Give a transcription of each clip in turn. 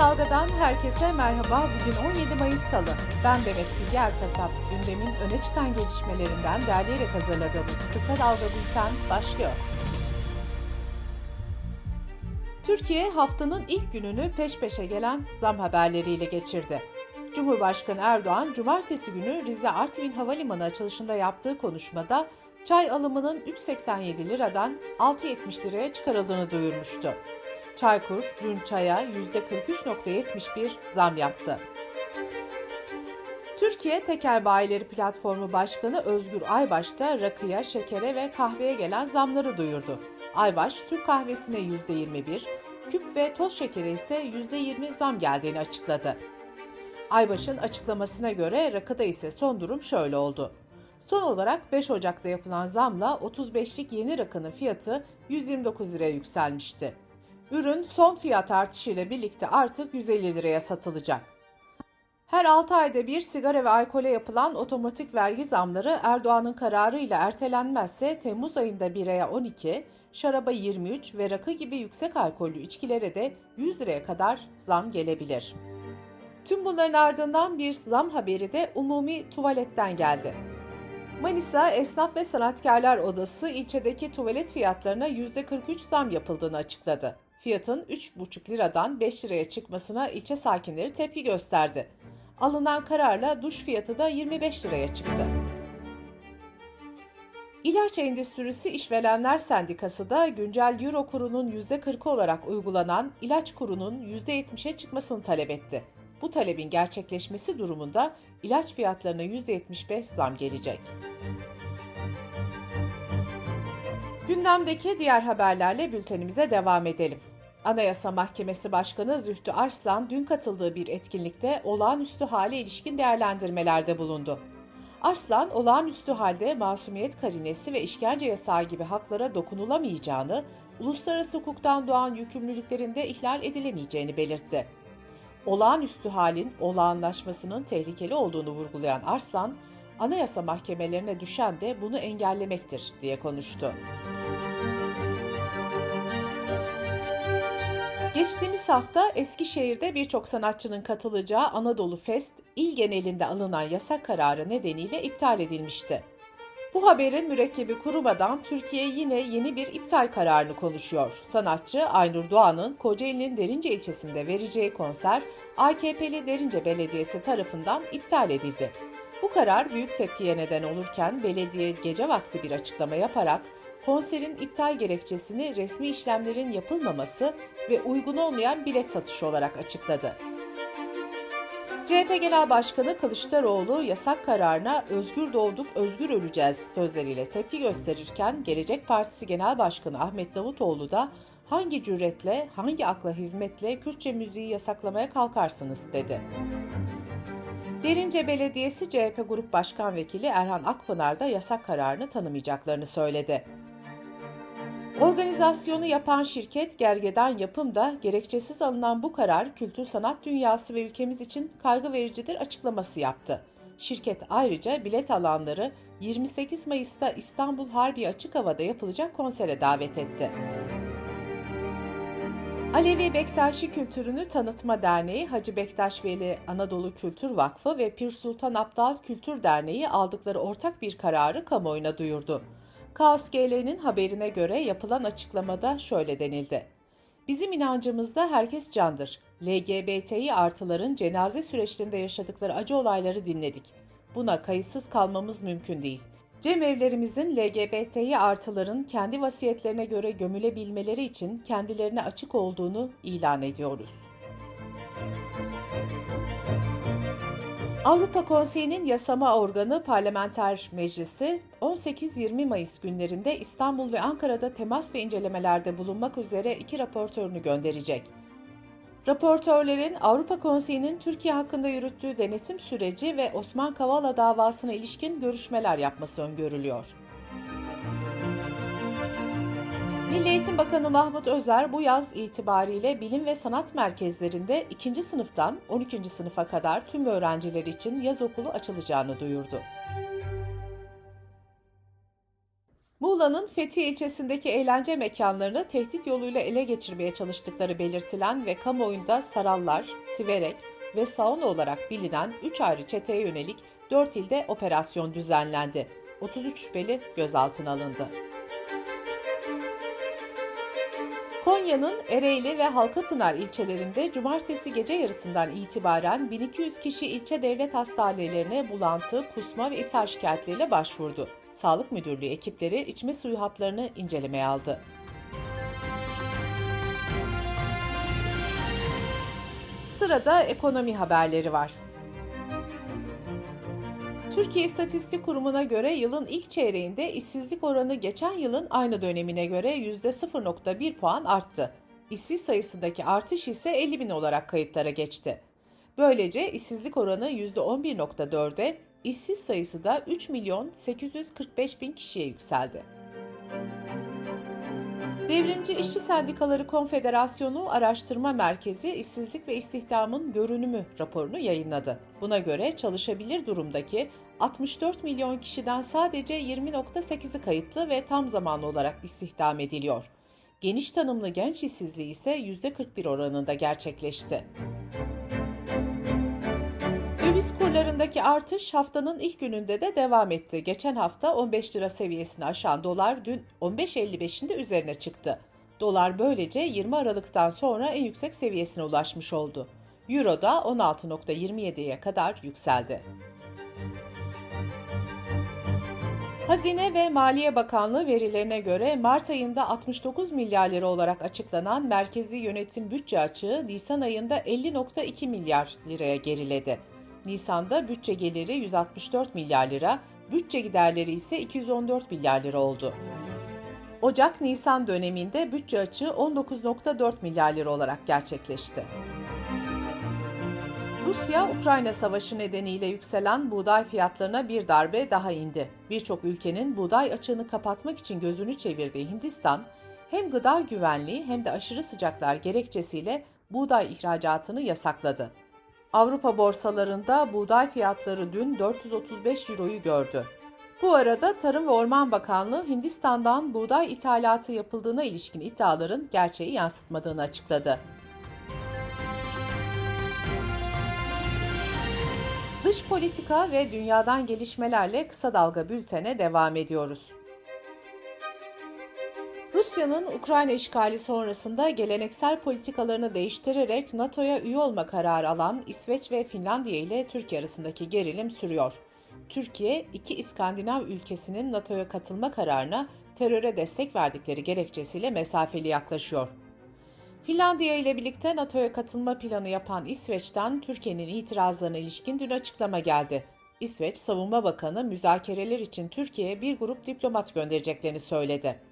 Dalga'dan herkese merhaba. Bugün 17 Mayıs Salı. Ben Demet Bilge Erkasap. Gündemin öne çıkan gelişmelerinden derleyerek hazırladığımız Kısa Dalga Bülten başlıyor. Türkiye haftanın ilk gününü peş peşe gelen zam haberleriyle geçirdi. Cumhurbaşkanı Erdoğan, cumartesi günü Rize Artvin Havalimanı açılışında yaptığı konuşmada çay alımının 3.87 liradan 6.70 liraya çıkarıldığını duyurmuştu. Çaykur dün çaya %43.71 zam yaptı. Türkiye Tekel Bayileri Platformu Başkanı Özgür Aybaş da rakıya, şekere ve kahveye gelen zamları duyurdu. Aybaş, Türk kahvesine %21, küp ve toz şekere ise %20 zam geldiğini açıkladı. Aybaş'ın açıklamasına göre rakıda ise son durum şöyle oldu. Son olarak 5 Ocak'ta yapılan zamla 35'lik yeni rakının fiyatı 129 liraya yükselmişti. Ürün son fiyat artışıyla birlikte artık 150 liraya satılacak. Her 6 ayda bir sigara ve alkole yapılan otomatik vergi zamları Erdoğan'ın kararıyla ertelenmezse Temmuz ayında biraya 12, şaraba 23 ve rakı gibi yüksek alkollü içkilere de 100 liraya kadar zam gelebilir. Tüm bunların ardından bir zam haberi de umumi tuvaletten geldi. Manisa Esnaf ve Sanatkarlar Odası ilçedeki tuvalet fiyatlarına %43 zam yapıldığını açıkladı. Fiyatın 3,5 liradan 5 liraya çıkmasına ilçe sakinleri tepki gösterdi. Alınan kararla duş fiyatı da 25 liraya çıktı. İlaç Endüstrisi İşverenler Sendikası da güncel euro kurunun %40 olarak uygulanan ilaç kurunun %70'e çıkmasını talep etti. Bu talebin gerçekleşmesi durumunda ilaç fiyatlarına %75 zam gelecek. Gündemdeki diğer haberlerle bültenimize devam edelim. Anayasa Mahkemesi Başkanı Zühtü Arslan dün katıldığı bir etkinlikte olağanüstü hale ilişkin değerlendirmelerde bulundu. Arslan, olağanüstü halde masumiyet karinesi ve işkence yasağı gibi haklara dokunulamayacağını, uluslararası hukuktan doğan yükümlülüklerin de ihlal edilemeyeceğini belirtti. Olağanüstü halin olağanlaşmasının tehlikeli olduğunu vurgulayan Arslan, anayasa mahkemelerine düşen de bunu engellemektir diye konuştu. Geçtiğimiz hafta Eskişehir'de birçok sanatçının katılacağı Anadolu Fest, il genelinde alınan yasak kararı nedeniyle iptal edilmişti. Bu haberin mürekkebi kurumadan Türkiye yine yeni bir iptal kararını konuşuyor. Sanatçı Aynur Doğan'ın Kocaeli'nin Derince ilçesinde vereceği konser AKP'li Derince Belediyesi tarafından iptal edildi. Bu karar büyük tepkiye neden olurken belediye gece vakti bir açıklama yaparak konserin iptal gerekçesini resmi işlemlerin yapılmaması ve uygun olmayan bilet satışı olarak açıkladı. CHP Genel Başkanı Kılıçdaroğlu yasak kararına özgür doğduk, özgür öleceğiz sözleriyle tepki gösterirken Gelecek Partisi Genel Başkanı Ahmet Davutoğlu da hangi cüretle, hangi akla hizmetle Kürtçe müziği yasaklamaya kalkarsınız dedi. Derince Belediyesi CHP Grup Başkan Vekili Erhan Akpınar da yasak kararını tanımayacaklarını söyledi. Organizasyonu yapan şirket Gergedan Yapım da gerekçesiz alınan bu karar kültür sanat dünyası ve ülkemiz için kaygı vericidir açıklaması yaptı. Şirket ayrıca bilet alanları 28 Mayıs'ta İstanbul Harbi Açık Hava'da yapılacak konsere davet etti. Alevi Bektaşi Kültürünü Tanıtma Derneği, Hacı Bektaş Veli Anadolu Kültür Vakfı ve Pir Sultan Abdal Kültür Derneği aldıkları ortak bir kararı kamuoyuna duyurdu. Kaos GL'nin haberine göre yapılan açıklamada şöyle denildi. Bizim inancımızda herkes candır. LGBTİ artıların cenaze süreçlerinde yaşadıkları acı olayları dinledik. Buna kayıtsız kalmamız mümkün değil. Cemevlerimizin LGBTİ artıların kendi vasiyetlerine göre gömülebilmeleri için kendilerine açık olduğunu ilan ediyoruz. Avrupa Konseyi'nin yasama organı Parlamenter Meclisi 18-20 Mayıs günlerinde İstanbul ve Ankara'da temas ve incelemelerde bulunmak üzere iki raportörünü gönderecek. Raportörlerin Avrupa Konseyi'nin Türkiye hakkında yürüttüğü denetim süreci ve Osman Kavala davasına ilişkin görüşmeler yapması öngörülüyor. Milli Eğitim Bakanı Mahmut Özer bu yaz itibariyle bilim ve sanat merkezlerinde 2. sınıftan 12. sınıfa kadar tüm öğrenciler için yaz okulu açılacağını duyurdu. Muğla'nın Fethiye ilçesindeki eğlence mekanlarını tehdit yoluyla ele geçirmeye çalıştıkları belirtilen ve kamuoyunda Sarallar, Siverek ve Sauna olarak bilinen 3 ayrı çeteye yönelik 4 ilde operasyon düzenlendi. 33 şüpheli gözaltına alındı. Konya'nın Ereğli ve Halkapınar ilçelerinde cumartesi gece yarısından itibaren 1200 kişi ilçe devlet hastanelerine bulantı, kusma ve ishal şikayetleriyle başvurdu. Sağlık Müdürlüğü ekipleri içme suyu hatlarını incelemeye aldı. Sırada ekonomi haberleri var. Türkiye İstatistik Kurumu'na göre yılın ilk çeyreğinde işsizlik oranı geçen yılın aynı dönemine göre %0.1 puan arttı. İşsiz sayısındaki artış ise 50 bin olarak kayıtlara geçti. Böylece işsizlik oranı %11.4'e, işsiz sayısı da 3 milyon 845 bin kişiye yükseldi. Devrimci İşçi Sendikaları Konfederasyonu Araştırma Merkezi İşsizlik ve İstihdamın Görünümü raporunu yayınladı. Buna göre çalışabilir durumdaki 64 milyon kişiden sadece 20.8'i kayıtlı ve tam zamanlı olarak istihdam ediliyor. Geniş tanımlı genç işsizliği ise %41 oranında gerçekleşti. Döviz kurlarındaki artış haftanın ilk gününde de devam etti. Geçen hafta 15 lira seviyesini aşan dolar dün 15.55'inde üzerine çıktı. Dolar böylece 20 Aralık'tan sonra en yüksek seviyesine ulaşmış oldu. Euro da 16.27'ye kadar yükseldi. Hazine ve Maliye Bakanlığı verilerine göre Mart ayında 69 milyar lira olarak açıklanan merkezi yönetim bütçe açığı Nisan ayında 50.2 milyar liraya geriledi. Nisan'da bütçe geliri 164 milyar lira, bütçe giderleri ise 214 milyar lira oldu. Ocak-Nisan döneminde bütçe açığı 19.4 milyar lira olarak gerçekleşti. Rusya-Ukrayna savaşı nedeniyle yükselen buğday fiyatlarına bir darbe daha indi. Birçok ülkenin buğday açığını kapatmak için gözünü çevirdiği Hindistan, hem gıda güvenliği hem de aşırı sıcaklar gerekçesiyle buğday ihracatını yasakladı. Avrupa borsalarında buğday fiyatları dün 435 euroyu gördü. Bu arada Tarım ve Orman Bakanlığı Hindistan'dan buğday ithalatı yapıldığına ilişkin iddiaların gerçeği yansıtmadığını açıkladı. Dış politika ve dünyadan gelişmelerle kısa dalga bültene devam ediyoruz. Rusya'nın Ukrayna işgali sonrasında geleneksel politikalarını değiştirerek NATO'ya üye olma kararı alan İsveç ve Finlandiya ile Türkiye arasındaki gerilim sürüyor. Türkiye, iki İskandinav ülkesinin NATO'ya katılma kararına teröre destek verdikleri gerekçesiyle mesafeli yaklaşıyor. Finlandiya ile birlikte NATO'ya katılma planı yapan İsveç'ten Türkiye'nin itirazlarına ilişkin dün açıklama geldi. İsveç Savunma Bakanı müzakereler için Türkiye'ye bir grup diplomat göndereceklerini söyledi.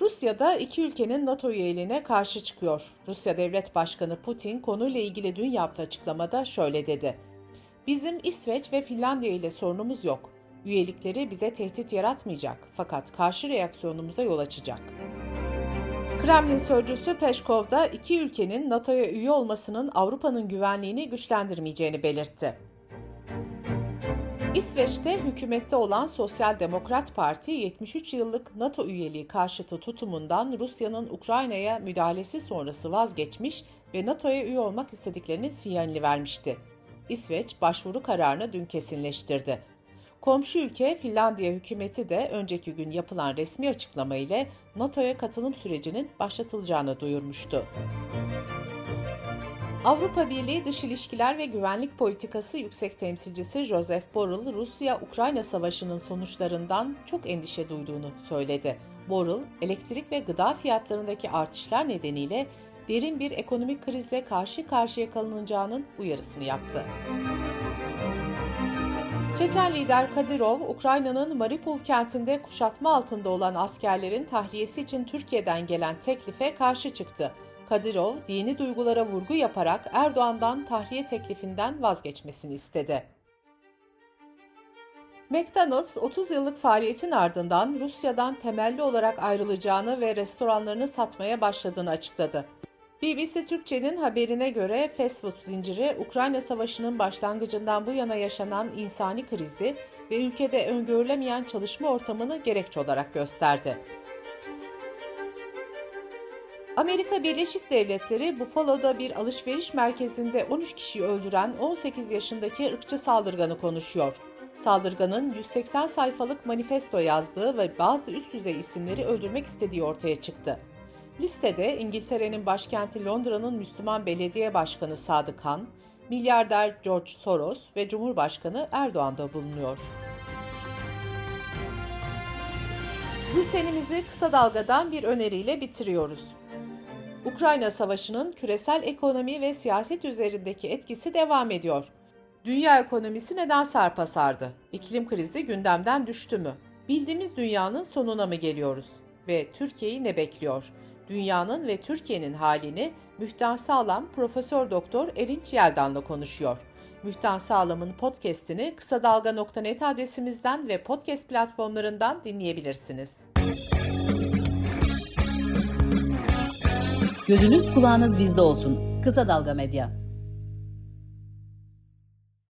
Rusya da iki ülkenin NATO üyeliğine karşı çıkıyor. Rusya Devlet Başkanı Putin konuyla ilgili dün yaptığı açıklamada şöyle dedi. Bizim İsveç ve Finlandiya ile sorunumuz yok. Üyelikleri bize tehdit yaratmayacak fakat karşı reaksiyonumuza yol açacak. Kremlin sözcüsü Peşkov da iki ülkenin NATO'ya üye olmasının Avrupa'nın güvenliğini güçlendirmeyeceğini belirtti. İsveç'te hükümette olan Sosyal Demokrat Parti 73 yıllık NATO üyeliği karşıtı tutumundan Rusya'nın Ukrayna'ya müdahalesi sonrası vazgeçmiş ve NATO'ya üye olmak istediklerinin sinyalini vermişti. İsveç başvuru kararını dün kesinleştirdi. Komşu ülke Finlandiya hükümeti de önceki gün yapılan resmi açıklama ile NATO'ya katılım sürecinin başlatılacağını duyurmuştu. Avrupa Birliği Dış İlişkiler ve Güvenlik Politikası Yüksek Temsilcisi Joseph Borrell, Rusya-Ukrayna savaşının sonuçlarından çok endişe duyduğunu söyledi. Borrell, elektrik ve gıda fiyatlarındaki artışlar nedeniyle derin bir ekonomik krizle karşı karşıya kalınacağının uyarısını yaptı. Çeçen lider Kadirov, Ukrayna'nın Mariupol kentinde kuşatma altında olan askerlerin tahliyesi için Türkiye'den gelen teklife karşı çıktı. Kadirov, dini duygulara vurgu yaparak Erdoğan'dan tahliye teklifinden vazgeçmesini istedi. McDonald's 30 yıllık faaliyetin ardından Rusya'dan temelli olarak ayrılacağını ve restoranlarını satmaya başladığını açıkladı. BBC Türkçe'nin haberine göre fast food zinciri Ukrayna Savaşı'nın başlangıcından bu yana yaşanan insani krizi ve ülkede öngörülemeyen çalışma ortamını gerekçe olarak gösterdi. Amerika Birleşik Devletleri Buffalo'da bir alışveriş merkezinde 13 kişiyi öldüren 18 yaşındaki ırkçı saldırganı konuşuyor. Saldırganın 180 sayfalık manifesto yazdığı ve bazı üst düzey isimleri öldürmek istediği ortaya çıktı. Listede İngiltere'nin başkenti Londra'nın Müslüman Belediye Başkanı Sadık Han, milyarder George Soros ve Cumhurbaşkanı Erdoğan da bulunuyor. Bültenimizi kısa dalgadan bir öneriyle bitiriyoruz. Ukrayna Savaşı'nın küresel ekonomi ve siyaset üzerindeki etkisi devam ediyor. Dünya ekonomisi neden sarpa sardı? İklim krizi gündemden düştü mü? Bildiğimiz dünyanın sonuna mı geliyoruz? Ve Türkiye'yi ne bekliyor? Dünyanın ve Türkiye'nin halini Mühtan Sağlam Profesör Doktor Erinç Yeldan'la konuşuyor. Mühtan Sağlam'ın podcast'ini kısa dalga.net adresimizden ve podcast platformlarından dinleyebilirsiniz. Gözünüz kulağınız bizde olsun. Kısa Dalga Medya.